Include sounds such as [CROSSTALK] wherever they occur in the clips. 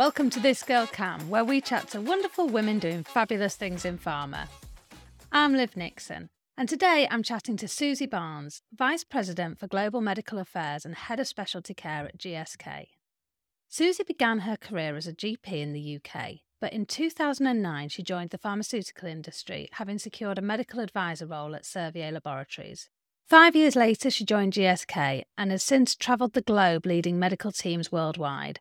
welcome to This Girl KAM, where we chat to wonderful women doing fabulous things in pharma. I'm Liv Nixon, and today I'm chatting to Susie Barnes, Vice President for Global Medical Affairs and Head of Specialty Care at GSK. Susie began her career as a GP in the UK, but in 2009 she joined the pharmaceutical industry, having secured a medical advisor role at Servier Laboratories. Five years later, she joined GSK and has since travelled the globe leading medical teams worldwide.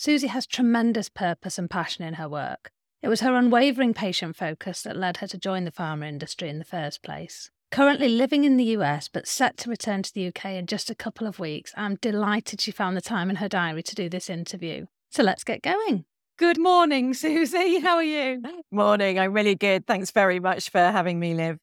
Susie has tremendous purpose and passion in her work. It was her unwavering patient focus that led her to join the pharma industry in the first place. Currently living in the US but set to return to the UK in just a couple of weeks, I'm delighted she found the time in her diary to do this interview. So let's get going. Good morning, Susie. [LAUGHS] How are you? Morning. I'm really good. Thanks very much for having me, Liv.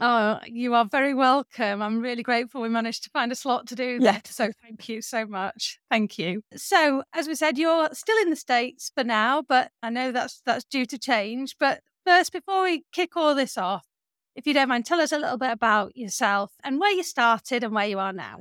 Oh, you are very welcome. I'm really grateful we managed to find a slot to do that. So thank you so much. Thank you. So, as we said, you're still in the States for now, but I know that's that's due to change. But first, before we kick all this off, if you don't mind, tell us a little bit about yourself and where you started and where you are now.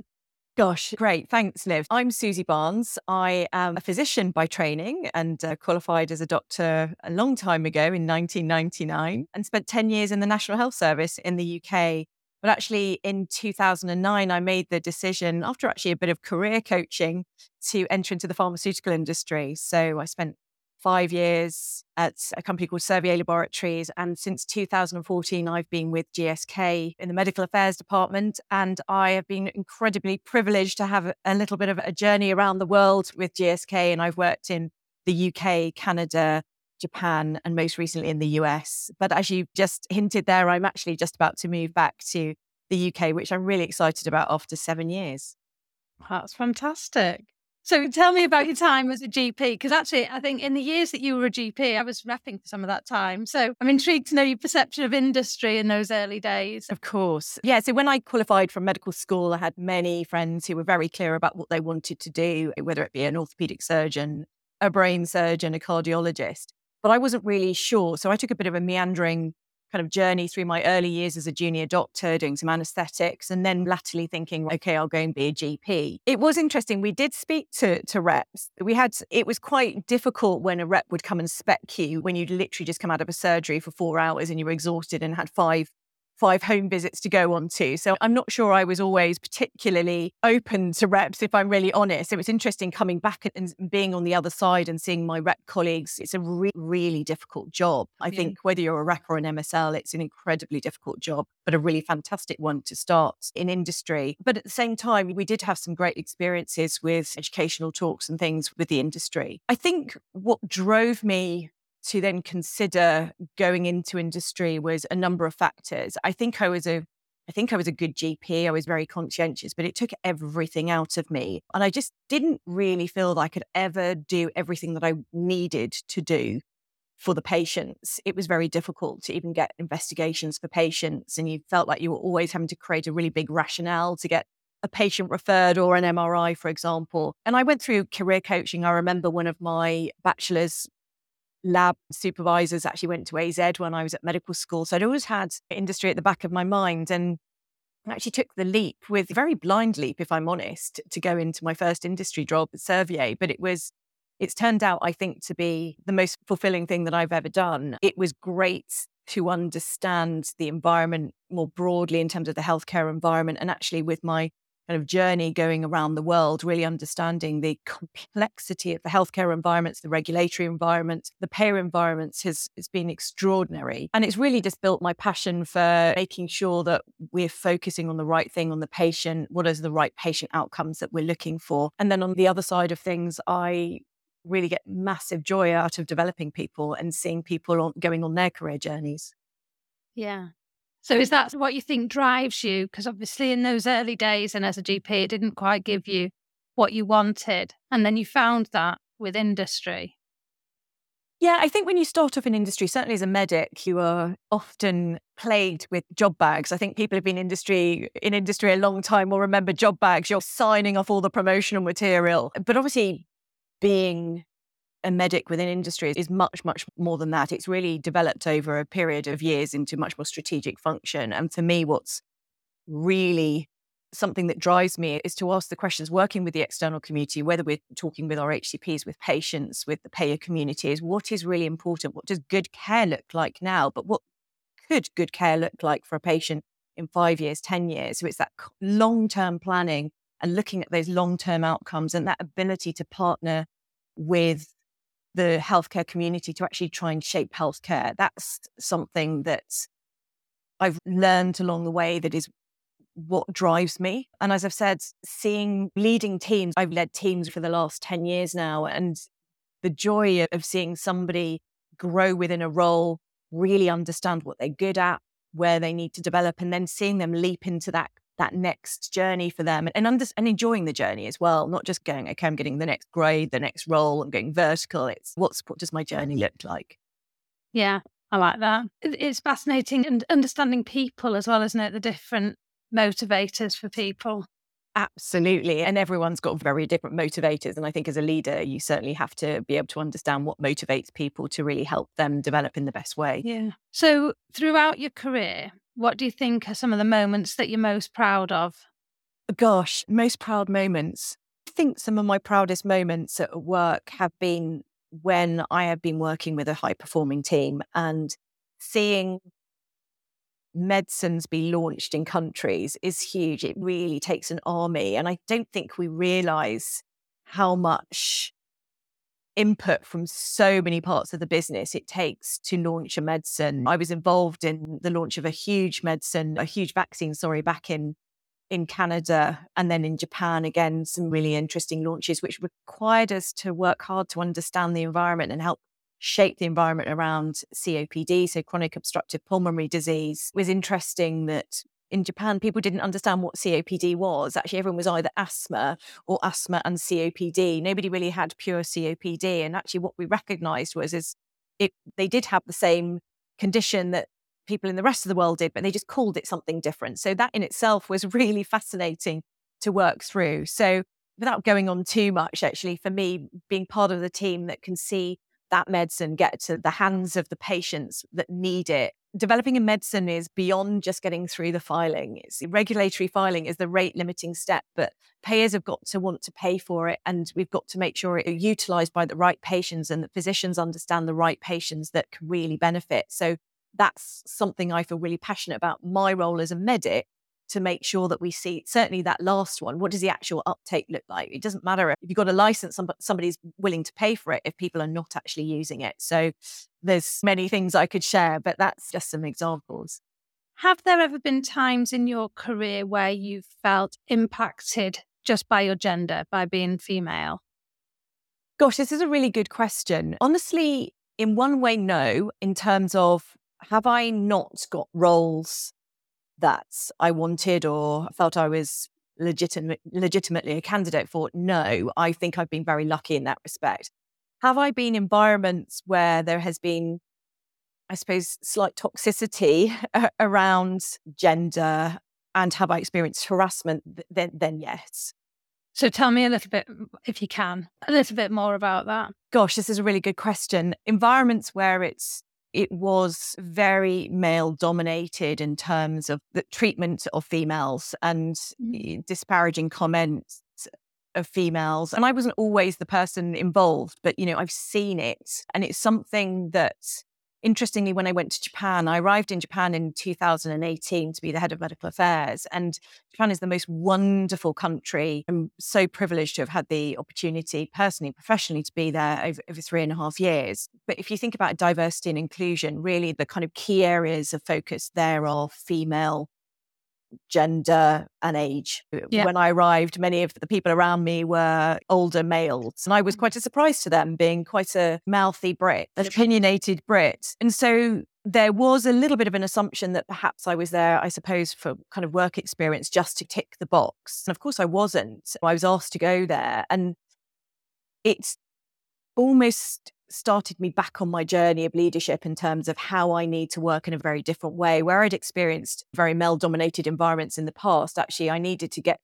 Gosh, great. Thanks, Liv. I'm Susie Barnes. I am a physician by training and uh, qualified as a doctor a long time ago in 1999 and spent 10 years in the National Health Service in the UK. But actually, in 2009, I made the decision, after actually a bit of career coaching, to enter into the pharmaceutical industry. So I spent five years at a company called Servier Laboratories. And since 2014, I've been with GSK in the medical affairs department. And I have been incredibly privileged to have a little bit of a journey around the world with GSK. And I've worked in the UK, Canada, Japan, and most recently in the US. But as you just hinted there, I'm actually just about to move back to the UK, which I'm really excited about after seven years. That's fantastic. So tell me about your time as a GP, because actually, I think in the years that you were a GP, I was repping for some of that time. So I'm intrigued to know your perception of industry in those early days. Of course. Yeah. So when I qualified from medical school, I had many friends who were very clear about what they wanted to do, whether it be an orthopedic surgeon, a brain surgeon, a cardiologist. But I wasn't really sure. So I took a bit of a meandering kind of journey through my early years as a junior doctor, doing some anesthetics, and then latterly thinking, okay, I'll go and be a GP. It was interesting. We did speak to, to reps. We had, it was quite difficult when a rep would come and spec you when you'd literally just come out of a surgery for four hours and you were exhausted and had five five home visits to go on to. So I'm not sure I was always particularly open to reps, if I'm really honest. It was interesting coming back and being on the other side and seeing my rep colleagues. It's a re- really difficult job. I Yeah. think whether you're a rep or an MSL, it's an incredibly difficult job, but a really fantastic one to start in industry. But at the same time, we did have some great experiences with educational talks and things with the industry. I think what drove me to then consider going into industry was a number of factors. I think I was a I think I was a good GP. I was very conscientious, but it took everything out of me. And I just didn't really feel that I could ever do everything that I needed to do for the patients. It was very difficult to even get investigations for patients. And you felt like you were always having to create a really big rationale to get a patient referred or an MRI, for example. And I went through career coaching. I remember one of my bachelor's lab supervisors actually went to AZ when I was at medical school. So I'd always had industry at the back of my mind and actually took the leap with a very blind leap, if I'm honest, to go into my first industry job at Servier. But it was, it's turned out, I think, to be the most fulfilling thing that I've ever done. It was great to understand the environment more broadly in terms of the healthcare environment and actually with my kind of journey going around the world, really understanding the complexity of the healthcare environments, the regulatory environments, the payer environments has, has been extraordinary. And it's really just built my passion for making sure that we're focusing on the right thing on the patient, what are the right patient outcomes that we're looking for. And then on the other side of things, I really get massive joy out of developing people and seeing people on, going on their career journeys. Yeah. So is that what you think drives you? Because obviously in those early days and as a GP, it didn't quite give you what you wanted. And then you found that with industry. Yeah, I think when you start off in industry, certainly as a medic, you are often plagued with job bags. I think people have been industry in industry a long time will remember job bags. You're signing off all the promotional material. But obviously being a medic within industry is much, much more than that. It's really developed over a period of years into much more strategic function. And for me, what's really something that drives me is to ask the questions working with the external community, whether we're talking with our HCPs, with patients, with the payer community, is what is really important? What does good care look like now? But what could good care look like for a patient in five years, 10 years? So it's that long term planning and looking at those long term outcomes and that ability to partner with the healthcare community to actually try and shape healthcare. That's something that I've learned along the way that is what drives me. And as I've said, seeing leading teams, I've led teams for the last 10 years now. And the joy of seeing somebody grow within a role, really understand what they're good at, where they need to develop, and then seeing them leap into that that next journey for them and, under, and enjoying the journey as well, not just going, okay, I'm getting the next grade, the next role, I'm going vertical. It's what's what does my journey look like? Yeah, I like that. It's fascinating and understanding people as well, isn't it? The different motivators for people. Absolutely. And everyone's got very different motivators. And I think as a leader, you certainly have to be able to understand what motivates people to really help them develop in the best way. Yeah. So, throughout your career, what do you think are some of the moments that you're most proud of? Gosh, most proud moments. I think some of my proudest moments at work have been when I have been working with a high performing team and seeing medicines be launched in countries is huge. It really takes an army. And I don't think we realize how much input from so many parts of the business it takes to launch a medicine. Mm-hmm. I was involved in the launch of a huge medicine, a huge vaccine, sorry, back in in Canada and then in Japan again some really interesting launches which required us to work hard to understand the environment and help shape the environment around COPD, so chronic obstructive pulmonary disease. It was interesting that in Japan, people didn't understand what COPD was. Actually, everyone was either asthma or asthma and COPD. Nobody really had pure COPD. And actually, what we recognized was is it they did have the same condition that people in the rest of the world did, but they just called it something different. So that in itself was [LAUGHS] really fascinating to work through. So without going on too much, actually, for me, being part of the team that can see that medicine get to the hands of the patients that need it. Developing a medicine is beyond just getting through the filing. It's regulatory filing is the rate limiting step, but payers have got to want to pay for it. And we've got to make sure it's utilized by the right patients and that physicians understand the right patients that can really benefit. So that's something I feel really passionate about. My role as a medic to make sure that we see certainly that last one what does the actual uptake look like? It doesn't matter if you've got a license somebody's willing to pay for it if people are not actually using it. So there's many things i could share but that's just some examples. Have there ever been times in your career where you've felt impacted just by your gender by being female? Gosh this is a really good question. Honestly in one way no in terms of have i not got roles that I wanted or felt I was legitimate, legitimately a candidate for. No, I think I've been very lucky in that respect. Have I been environments where there has been, I suppose, slight toxicity around gender and have I experienced harassment? Then, then yes. So tell me a little bit, if you can, a little bit more about that. Gosh, this is a really good question. Environments where it's it was very male dominated in terms of the treatment of females and mm-hmm. disparaging comments of females. And I wasn't always the person involved, but you know, I've seen it. And it's something that interestingly, when I went to Japan, I arrived in Japan in 2018 to be the head of medical affairs. And Japan is the most wonderful country. I'm so privileged to have had the opportunity, personally, professionally, to be there over, over three and a half years. But if you think about diversity and inclusion, really the kind of key areas of focus there are female gender and age. Yeah. When I arrived, many of the people around me were older males. And I was mm. quite a surprise to them, being quite a mouthy Brit, an opinionated Brit. And so there was a little bit of an assumption that perhaps I was there, I suppose, for kind of work experience just to tick the box. And of course, I wasn't. I was asked to go there. And it's almost started me back on my journey of leadership in terms of how I need to work in a very different way. Where I'd experienced very male dominated environments in the past, actually, I needed to get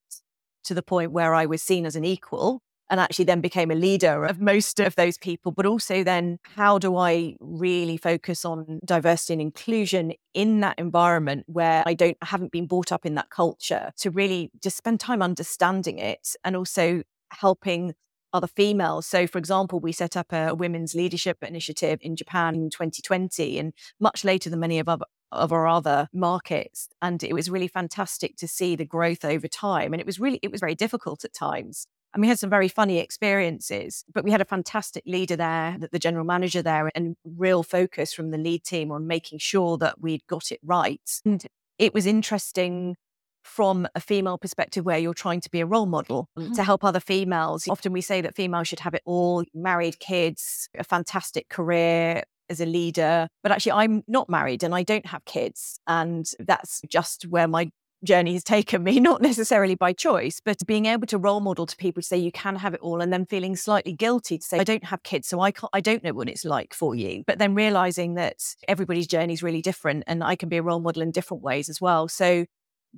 to the point where I was seen as an equal and actually then became a leader of most of those people. But also, then how do I really focus on diversity and inclusion in that environment where I don't I haven't been brought up in that culture to really just spend time understanding it and also helping other females. So, for example, we set up a women's leadership initiative in Japan in 2020, and much later than many of our of our other markets and it was really fantastic to see the growth over time and it was really it was very difficult at times and we had some very funny experiences, but we had a fantastic leader there, the general manager there, and real focus from the lead team on making sure that we'd got it right. And it was interesting from a female perspective where you're trying to be a role model mm-hmm. to help other females. Often we say that females should have it all married kids, a fantastic career, as a leader, but actually I'm not married and I don't have kids. And that's just where my journey has [LAUGHS] taken me, not necessarily by choice, but being able to role model to people to say you can have it all and then feeling slightly guilty to say, I don't have kids, so I can't, I don't know what it's like for you. But then realizing that everybody's journey is really different and I can be a role model in different ways as well. So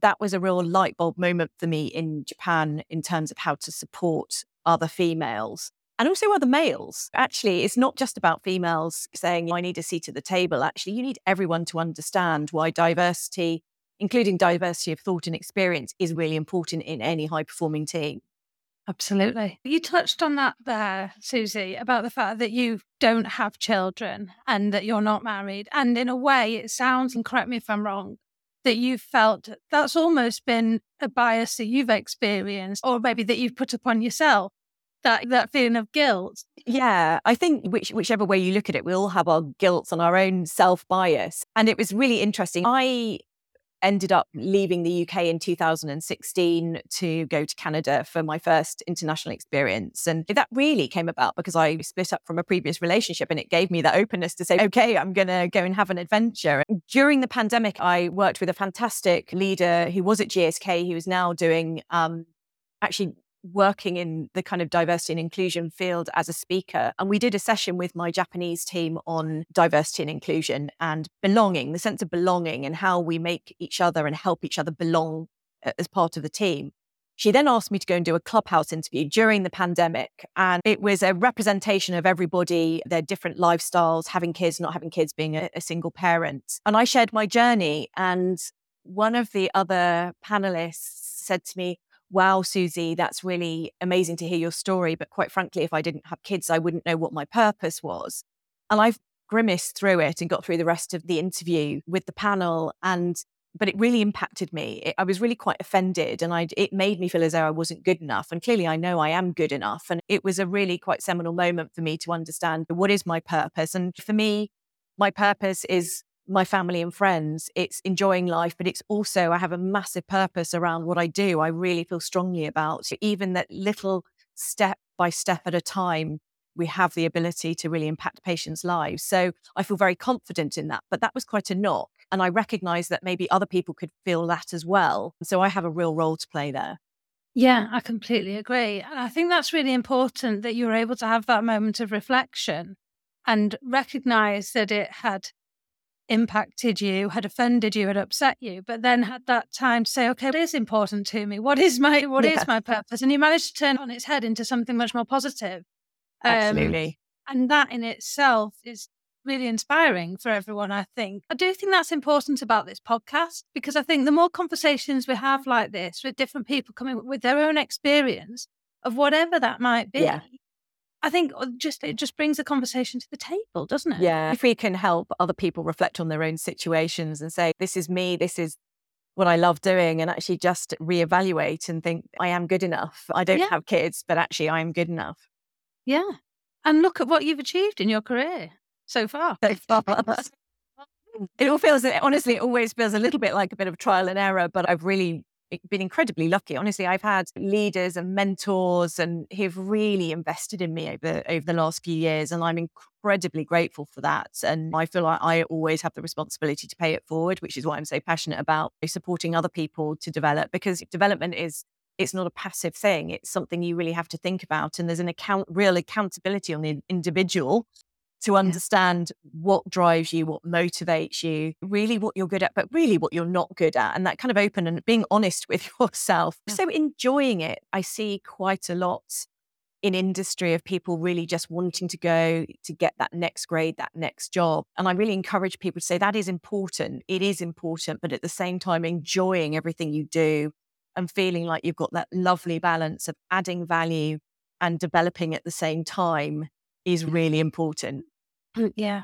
that was a real light bulb moment for me in Japan in terms of how to support other females and also other males. Actually, it's not just about females saying, I need a seat at the table. Actually, you need everyone to understand why diversity including diversity of thought and experience is really important in any high performing team. Absolutely. You touched on that there, Susie, about the fact that you don't have children and that you're not married. And in a way, it sounds, and correct me if I'm wrong, that you've felt that's almost been a bias that you've experienced, or maybe that you've put upon yourself. That, that feeling of guilt. Yeah, I think which, whichever way you look at it, we all have our guilt and our own self bias. And it was really interesting. I ended up leaving the UK in 2016 to go to Canada for my first international experience. And that really came about because I split up from a previous relationship and it gave me that openness to say, okay, I'm going to go and have an adventure. During the pandemic, I worked with a fantastic leader who was at GSK, who is now doing um, actually working in the kind of diversity and inclusion field as a speaker. And we did a session with my Japanese team on diversity and inclusion and belonging, the sense of belonging and how we make each other and help each other belong uh, as part of the team. She then asked me to go and do a clubhouse interview during the pandemic. And it was a representation of everybody, their different lifestyles, having kids, not having kids, being a, a single parent. And I shared my journey. And one of the other panelists said to me, wow, Susie, that's really amazing to hear your story. But quite frankly, if I didn't have kids, I wouldn't know what my purpose was. And I've grimaced through it and got through the rest of the interview with the panel. And but it really impacted me. It, I was really quite offended, and I it made me feel as though I wasn't good enough. And clearly, I know I am good enough. And it was a really quite seminal moment for me to understand what is my purpose. And for me, my purpose is my family and friends. It's enjoying life, but it's also, I have a massive purpose around what I do. I really feel strongly about even that little step by step at a time, we have the ability to really impact patients' lives. So I feel very confident in that. But that was quite a knock. And I recognize that maybe other people could feel that as well. So I have a real role to play there. Yeah, I completely agree. And I think that's really important that you were able to have that moment of reflection and recognize that it had impacted you, had offended you, had upset you, but then had that time to say, okay, what is important to me? What is my what yeah. is my purpose? And you managed to turn on its head into something much more positive. Um, Absolutely. And that in itself is really inspiring for everyone, I think. I do think that's important about this podcast because I think the more conversations we have like this with different people coming with their own experience of whatever that might be, yeah. I think uh, just it just brings the conversation to the table, doesn't it? Yeah. If we can help other people reflect on their own situations and say, this is me, this is what I love doing, and actually just reevaluate and think, I am good enough. I don't yeah. have kids, but actually I am good enough. Yeah. And look at what you've achieved in your career so far. So far. [LAUGHS] it all feels, honestly, it always feels a little bit like a bit of trial and error, but I've really been incredibly lucky. Honestly, I've had leaders and mentors and who've really invested in me over over the last few years, and I'm incredibly grateful for that. And I feel like I always have the responsibility to pay it forward, which is why I'm so passionate about supporting other people to develop because development is it's not a passive thing. It's something you really have to think about, and there's an account real accountability on the individual to understand yeah. what drives you, what motivates you, really what you're good at, but really what you're not good at. And that kind of open and being honest [LAUGHS] with yourself. Yeah. So enjoying it, I see quite a lot in industry of people really just wanting to go to get that next grade, that next job. And I really encourage people to say that is important. It is important, but at the same time, enjoying everything you do and feeling like you've got that lovely balance of adding value and developing at the same time is really important. [CLEARS THROAT] Yeah.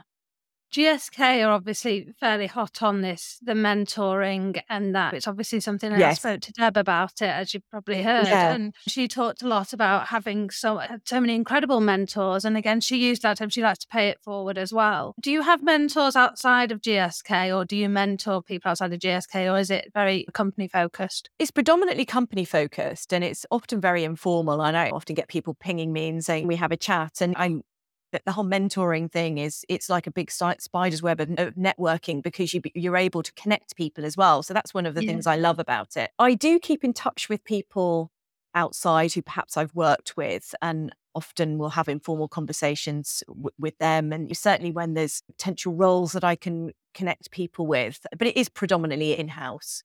GSK are obviously fairly hot on this, the mentoring and that. It's obviously something I spoke to Deb about it, as you probably heard. Yeah. And she talked a lot about having so, uh, so many incredible mentors. And again, she used that term, she likes to pay it forward as well. Do you have mentors outside of GSK or do you mentor people outside of GSK or is it very company focused? It's predominantly company focused and it's often very informal. And I often get people pinging me and saying, we have a chat. And I the whole mentoring thing is it's like a big spider's web of networking because you you're able to connect people as well. So that's one of the yeah. things I love about it. I do keep in touch with people outside who perhaps I've worked with and often we'll have informal conversations w- with them and certainly when there's potential roles that I can connect people with but it is predominantly in-house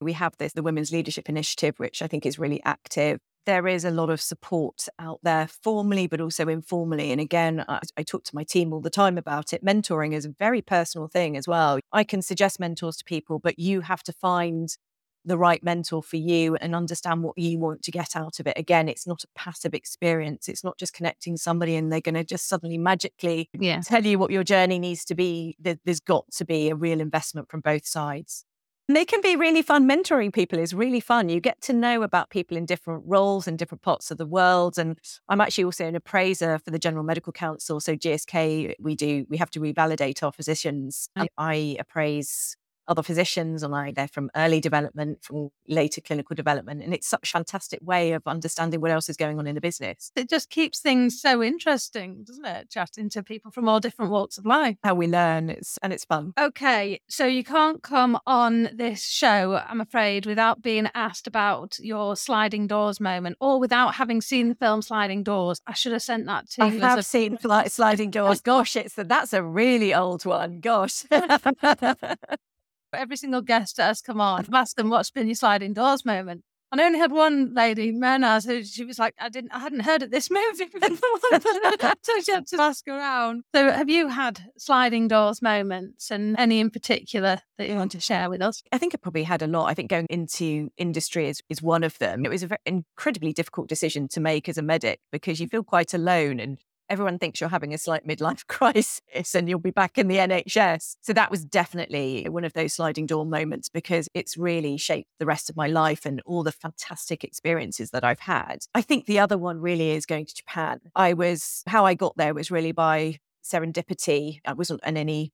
we have this the women's leadership initiative which I think is really active there is a lot of support out there formally, but also informally. And again, I, I, talk to my team all the time about it. Mentoring is a very personal thing as well. I can suggest mentors to people, but you have to find the right mentor for you and understand what you want to get out of it. Again, it's not a passive experience. It's not just connecting somebody and they're going to just suddenly magically yeah. tell you what your journey needs to be. There's got to be a real investment from both sides. And they can be really fun. Mentoring people is really fun. You get to know about people in different roles and different parts of the world. And I'm actually also an appraiser for the General Medical Council. So GSK, we do, we have to revalidate our physicians. I, I appraise other physicians and I they're from early development, from later clinical development. And it's such a fantastic way of understanding what else is going on in the business. It just keeps things so interesting, doesn't it? Chatting to people from all different walks of life. How we learn it's and it's fun. Okay. So you can't come on this show, I'm afraid, without being asked about your sliding doors moment or without having seen the film Sliding Doors. I should have sent that to I you. I have a... seen [LAUGHS] Sliding Doors. Gosh, it's that's a really old one. Gosh. [LAUGHS] every single guest that has come on, I've asked them what's been your sliding doors moment. And I only had one lady, Myrna, so she was like, I didn't, I hadn't heard of this movie [LAUGHS] before, [LAUGHS] so she had to ask around. So, have you had sliding doors moments, and any in particular that you want to share with us? I think I probably had a lot. I think going into industry is is one of them. It was an incredibly difficult decision to make as a medic because you feel quite alone and everyone thinks you're having a slight midlife [LAUGHS] crisis and you'll be back in the NHS. So that was definitely one of those sliding door moments because it's really shaped the rest of my life and all the fantastic experiences that I've had. I think the other one really is going to Japan. I was, how I got there was really by serendipity. I wasn't in any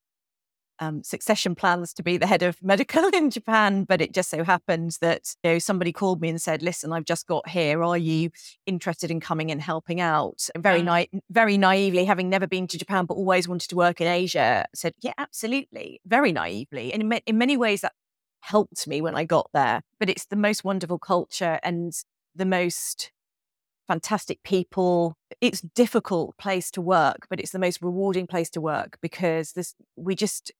um, succession plans to be the head of medical [LAUGHS] in Japan, but it just so happened that you know somebody called me and said, "Listen, I've just got here. Are you interested in coming and helping out?" And very na- very naively, having never been to Japan but always wanted to work in Asia, said, "Yeah, absolutely." Very naively, and in, in many ways that helped me when I got there. But it's the most wonderful culture and the most fantastic people. It's difficult place to work, but it's the most rewarding place to work because this we just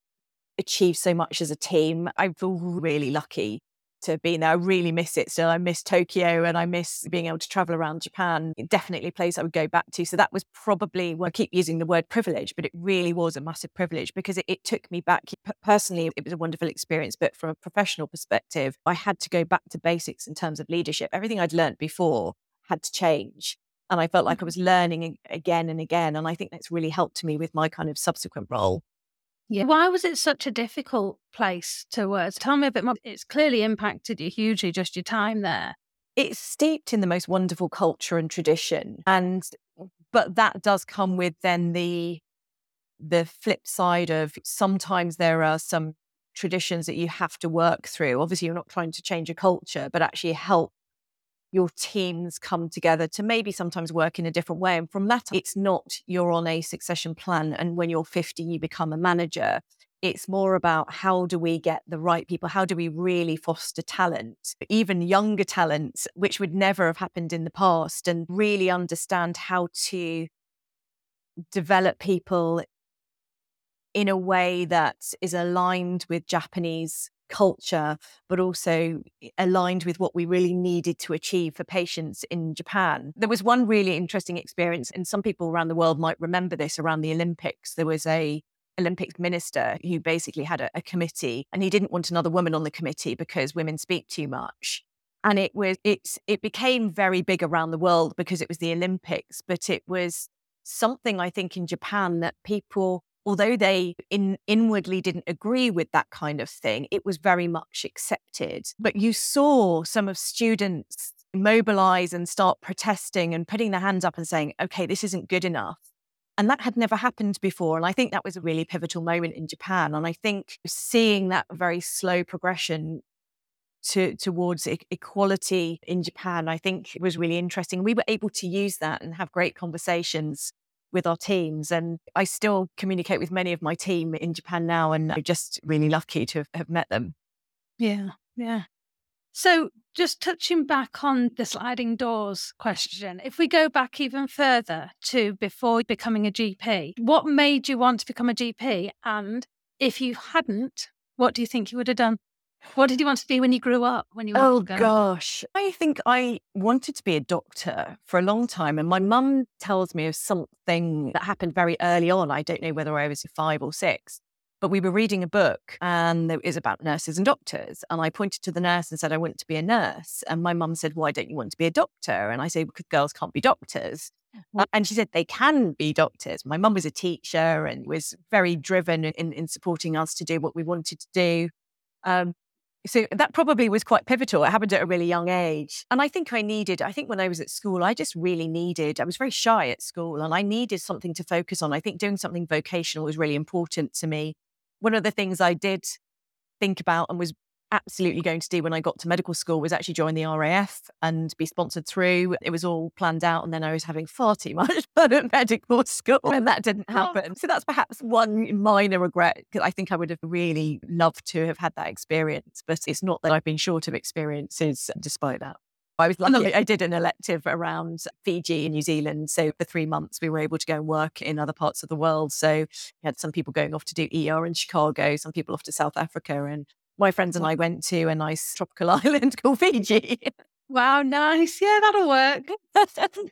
achieved so much as a team. I feel really lucky to have been there. I really miss it still. I miss Tokyo and I miss being able to travel around Japan. It definitely a place I would go back to. So that was probably, well, I keep using the word privilege, but it really was a massive privilege because it, it took me back. Personally, it was a wonderful experience, but from a professional perspective, I had to go back to basics in terms of leadership. Everything I'd learned before had to change. And I felt like I mm-hmm. was learning again and again. And I think that's really helped me with my kind of subsequent role. Yeah. Why was it such a difficult place to work? Tell me a bit more. It's clearly impacted you hugely, just your time there. It's steeped in the most wonderful culture and tradition. And, but that does come with then the, the flip side of sometimes there are some traditions that you have to work through. Obviously, you're not trying to change a culture, but actually help your teams come together to maybe sometimes work in a different way. And from that, it's not you're on a succession plan and when you're 50, you become a manager. It's more about how do we get the right people? How do we really foster talent, even younger talent, which would never have happened in the past, and really understand how to develop people in a way that is aligned with Japanese culture, but also aligned with what we really needed to achieve for patients in Japan. There was one really interesting experience, and some people around the world might remember this around the Olympics. There was a Olympics minister who basically had a, a committee and he didn't want another woman on the committee because women speak too much and it was it's it became very big around the world because it was the olympics but it was something i think in japan that people although they in, inwardly didn't agree with that kind of thing, it was very much accepted. But you saw some of students mobilize and start protesting and putting their hands up and saying, okay, this isn't good enough. And that had never happened before. And I think that was a really pivotal moment in Japan. And I think seeing that very slow progression to, towards e- equality in Japan, I think was really interesting. We were able to use that and have great conversations with our teams. And I still communicate with many of my team in Japan now, and I'm just really lucky to have, met them. Yeah, yeah. So, just touching back on the sliding doors question, if we go back even further to before becoming a GP, what made you want to become a GP? And if you hadn't, what do you think you would have done? What did you want to be when you grew up? When you oh gosh, I think I wanted to be a doctor for a long time, and my mum tells me of something that happened very early on. I don't know whether I was five or six, but we were reading a book, and it was about nurses and doctors. And I pointed to the nurse and said, "I want to be a nurse." And my mum said, "Why don't you want to be a doctor?" And I said, "Because girls can't be doctors." And she said they can be doctors. My mum was a teacher and was very driven in, in supporting us to do what we wanted to do. Um, so that probably was quite pivotal. It happened at a really young age. And I think I needed, I think when I was at school, I just really needed, I was very shy at school and I needed something to focus on. I think doing something vocational was really important to me. One of the things I did think about and was absolutely going to do when I got to medical school was actually join the RAF and be sponsored through. It was all planned out. And then I was having far too [LAUGHS] much fun at medical school and that didn't oh. happen. So that's perhaps one minor regret because I think I would have really loved to have had that experience. But it's not that I've been short of experiences despite that. I was lucky. I did an elective around Fiji and New Zealand. So for three months, we were able to go and work in other parts of the world. So we had some people going off to do ER in Chicago, some people off to South Africa, and my friends and I went to a nice tropical [LAUGHS] island called Fiji. Wow, nice. Yeah, that'll work. [LAUGHS]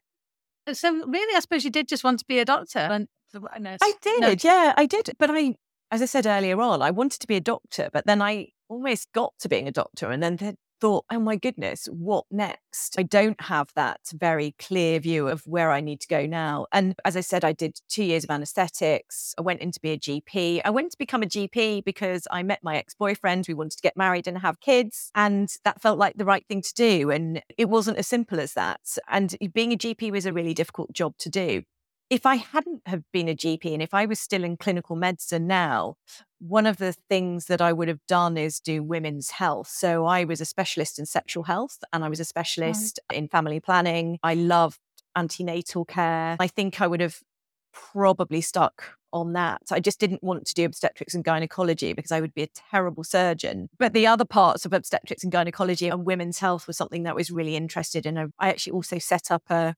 Uh, so really, I suppose you did just want to be a doctor. And I did, no. yeah, I did. But I, as I said earlier on, I wanted to be a doctor, but then I almost got to being a doctor and then thought, oh my goodness, what next? I don't have that very clear view of where I need to go now. And as I said, I did two years of anesthetics. I went in to be a GP. I went to become a GP because I met my ex boyfriend. We wanted to get married and have kids. And that felt like the right thing to do. And it wasn't as simple as that. And being a GP was a really difficult job to do if I hadn't have been a GP and if I was still in clinical medicine now, one of the things that I would have done is do women's health. So I was a specialist in sexual health and I was a specialist right. in family planning. I loved antenatal care. I think I would have probably stuck on that. I just didn't want to do obstetrics and gynecology because I would be a terrible surgeon. But the other parts of obstetrics and gynecology and women's health was something that I was really interested in. I actually also set up a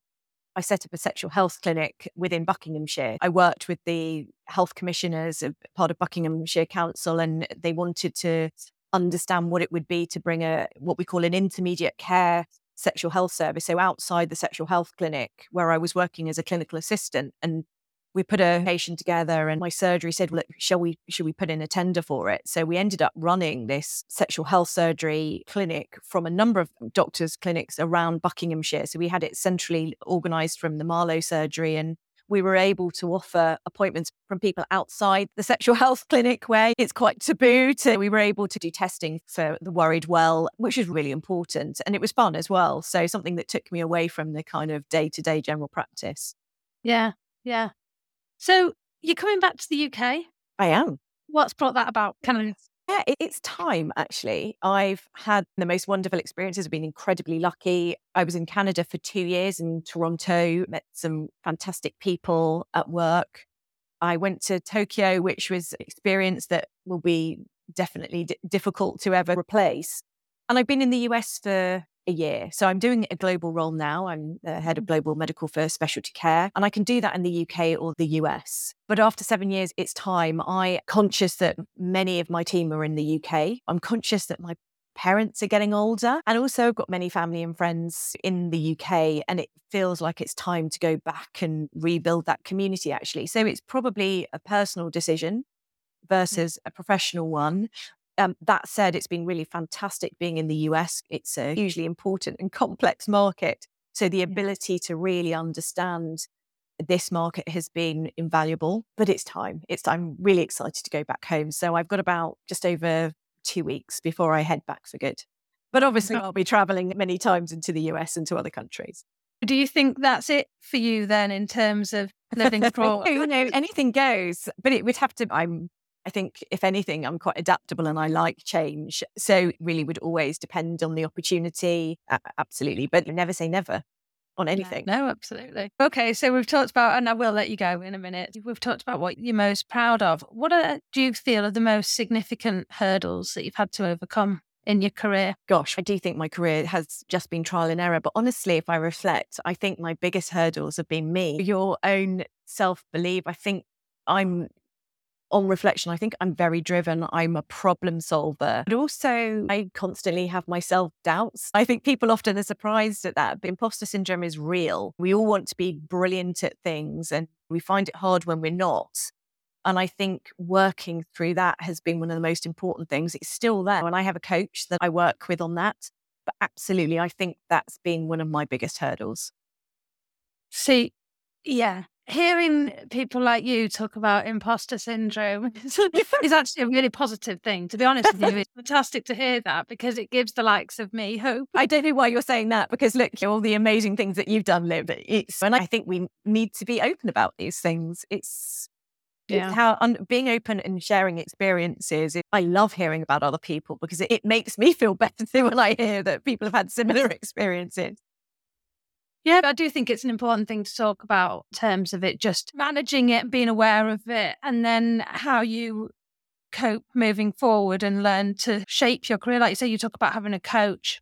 I set up a sexual health clinic within Buckinghamshire. I worked with the health commissioners, part of Buckinghamshire Council, and they wanted to understand what it would be to bring a what we call an intermediate care sexual health service. So outside the sexual health clinic where I was working as a clinical assistant and we put a patient together and my surgery said, well, shall we, should we put in a tender for it? So we ended up running this sexual health surgery clinic from a number of doctors' clinics around Buckinghamshire. So we had it centrally organized from the Marlow surgery and we were able to offer appointments from people outside the sexual [LAUGHS] health clinic where it's quite taboo to we were able to do testing for the worried well which is really important and it was fun as well so something that took me away from the kind of day-to-day general practice yeah yeah so you're coming back to the UK. I am. What's brought that about? Kind of. Yeah, it's time actually. I've had the most wonderful experiences. I've been incredibly lucky. I was in Canada for two years in Toronto, met some fantastic people at work. I went to Tokyo, which was an experience that will be definitely d- difficult to ever replace. And I've been in the US for a year. So I'm doing a global role now. I'm the head of Mm. global medical first specialty care, and I can do that in the UK or the US. But after seven years, it's time. I'm conscious that many of my team are in the UK. I'm conscious that my parents are getting older. And also, I've got many family and friends in the UK, and it feels like it's time to go back and rebuild that community, actually. So it's probably a personal decision versus a professional one. Um, that said, it's been really fantastic being in the US. It's a hugely important and complex market. So the ability to really understand this market has been invaluable, but it's time. It's I'm really excited to go back home. So I've got about just over two weeks before I head back for good. But obviously, I'll be traveling many times into the US and to other countries. Do you think that's it for you then in terms of living [LAUGHS] abroad? you know, anything goes, but it would have to. I'm. I think, if anything, I'm quite adaptable and I like change. So, really would always depend on the opportunity. Absolutely, but never say never on anything. No, absolutely. Okay, so we've talked about, and I will let you go in a minute. We've talked about what you're most proud of. What are, do you feel are the most significant hurdles that you've had to overcome in your career? Gosh, I do think my career has just been trial and error. But honestly, if I reflect, I think my biggest hurdles have been me, your own self belief. I think I'm on reflection, I think I'm very driven. I'm a problem solver, but also I constantly have my self doubts. I think people often are surprised at that, but imposter syndrome is real. We all want to be brilliant at things and we find it hard when we're not. And I think working through that has been one of the most important things. It's still there. And I have a coach that I work with on that. But absolutely, I think that's been one of my biggest hurdles. See, yeah, hearing people like you talk about imposter syndrome [LAUGHS] [LAUGHS] is actually a really positive thing. To be honest with you, [LAUGHS] it's fantastic to hear that because it gives the likes of me hope. I don't know why you're saying that because look, all the amazing things that you've done, Liv. It's, and I think we need to be open about these things. It's Yeah. It's how un- being open and sharing experiences. It, I love hearing about other people because it, it makes me feel better when I hear that people have had similar experiences. Yeah, I do think it's an important thing to talk about in terms of it just managing it, being aware of it, and then how you cope moving forward and learn to shape your career. Like you say, you talk about having a coach.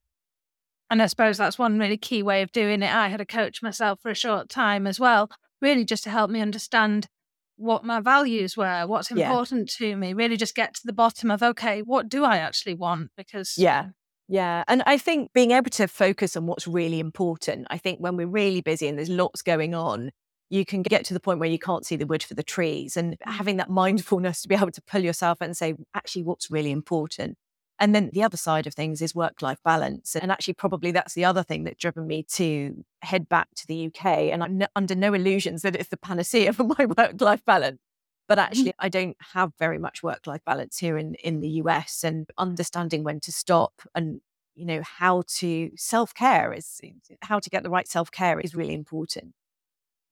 And I suppose that's one really key way of doing it. I had a coach myself for a short time as well, really just to help me understand what my values were, what's Yeah. important to me, really just get to the bottom of, okay, what do I actually want? Because Yeah. Yeah. And I think being able to focus on what's really important, I think when we're really busy and there's lots going on, you can get to the point where you can't see the wood for the trees. And mm. having that mindfulness to be able to pull yourself and say, actually, what's really important. And then the other side of things is work life balance. And actually, probably that's the other thing that driven me to head back to the UK. And I'm no, under no illusions that it's the panacea [LAUGHS] for my work life balance. But mm-hmm. actually, I don't have very much work life balance here in, in the US and understanding when to stop and, you know, how to self care is how to get the right self care is really important.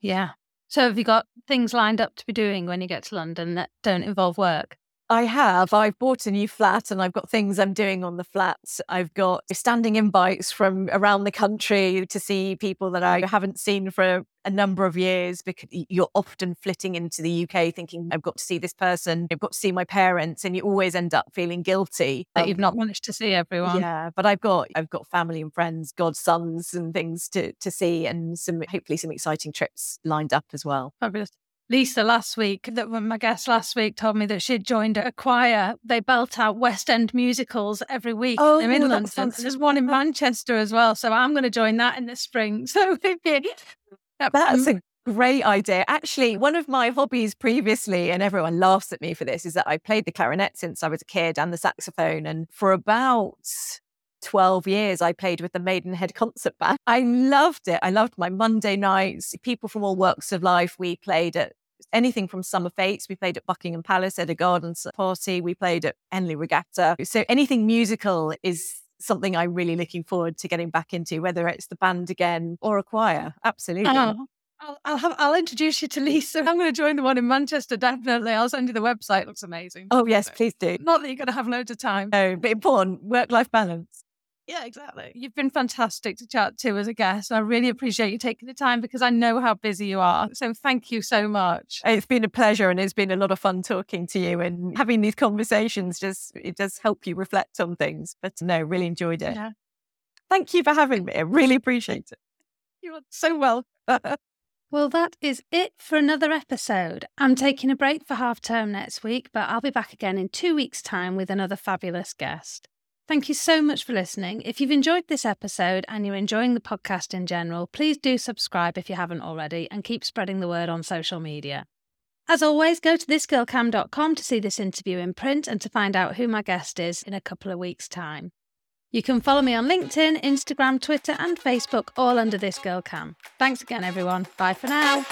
yeah. So have you got things lined up to be doing when you get to London that don't involve work? I have. I've bought a new flat and I've got things I'm doing on the flats. I've got standing invites from around the country to see people that I haven't seen for a number of years because you're often flitting into the UK thinking, I've got to see this person, I've got to see my parents, and you always end up feeling guilty. That Um, you've not managed to see everyone. yeah, but I've got I've got family and friends, godsons and things to to see and some hopefully some exciting trips lined up as well. Fabulous. Lisa last week, that when my guest last week told me that she'd joined a choir. They belt out West End musicals every week. Oh, They're in that London. sounds There's one in Manchester as well. So I'm going to join that in the spring. [LAUGHS] So That's mm. a great idea. Actually, one of my hobbies previously, and everyone laughs at me for this, is that I played the clarinet since I was a kid and the saxophone. And for about 12 years, I played with the Maidenhead Concert Band. I loved it. I loved my Monday nights. People from all walks of life. We played at anything from Summer Fates. We played at Buckingham Palace at a gardens party. We played at Henley Regatta. So anything musical is something I'm really looking forward to getting back into, whether it's the band again or a choir. Absolutely. Oh, I'll, I'll have I'll introduce you to Lisa. I'm going to join the one in Manchester. Definitely. I'll send you the website. It looks amazing. Oh, yes, please do. Not that you're going to have loads of time. No, but important work life balance. Yeah, exactly. You've been fantastic to chat to as a guest. I really appreciate you taking the time because I know how busy you are. So thank you so much. It's been a pleasure and it's been a lot of fun talking to you and having these conversations just it does help you reflect on things. But no, really enjoyed it. Yeah. Thank you for having me. I really appreciate it. You're so well. [LAUGHS] well, that is it for another episode. I'm taking a break for half term next week, but I'll be back again in two weeks' time with another fabulous guest. Thank you so much for listening. If you've enjoyed this episode and you're enjoying the podcast in general, please do subscribe if you haven't already and keep spreading the word on social media. As always, go to thisgirlkam.com to see this interview in print and to find out who my guest is in a couple of weeks' time. You can follow me on LinkedIn, Instagram, Twitter, and Facebook, all under This Girl KAM. Thanks again, everyone. Bye for now.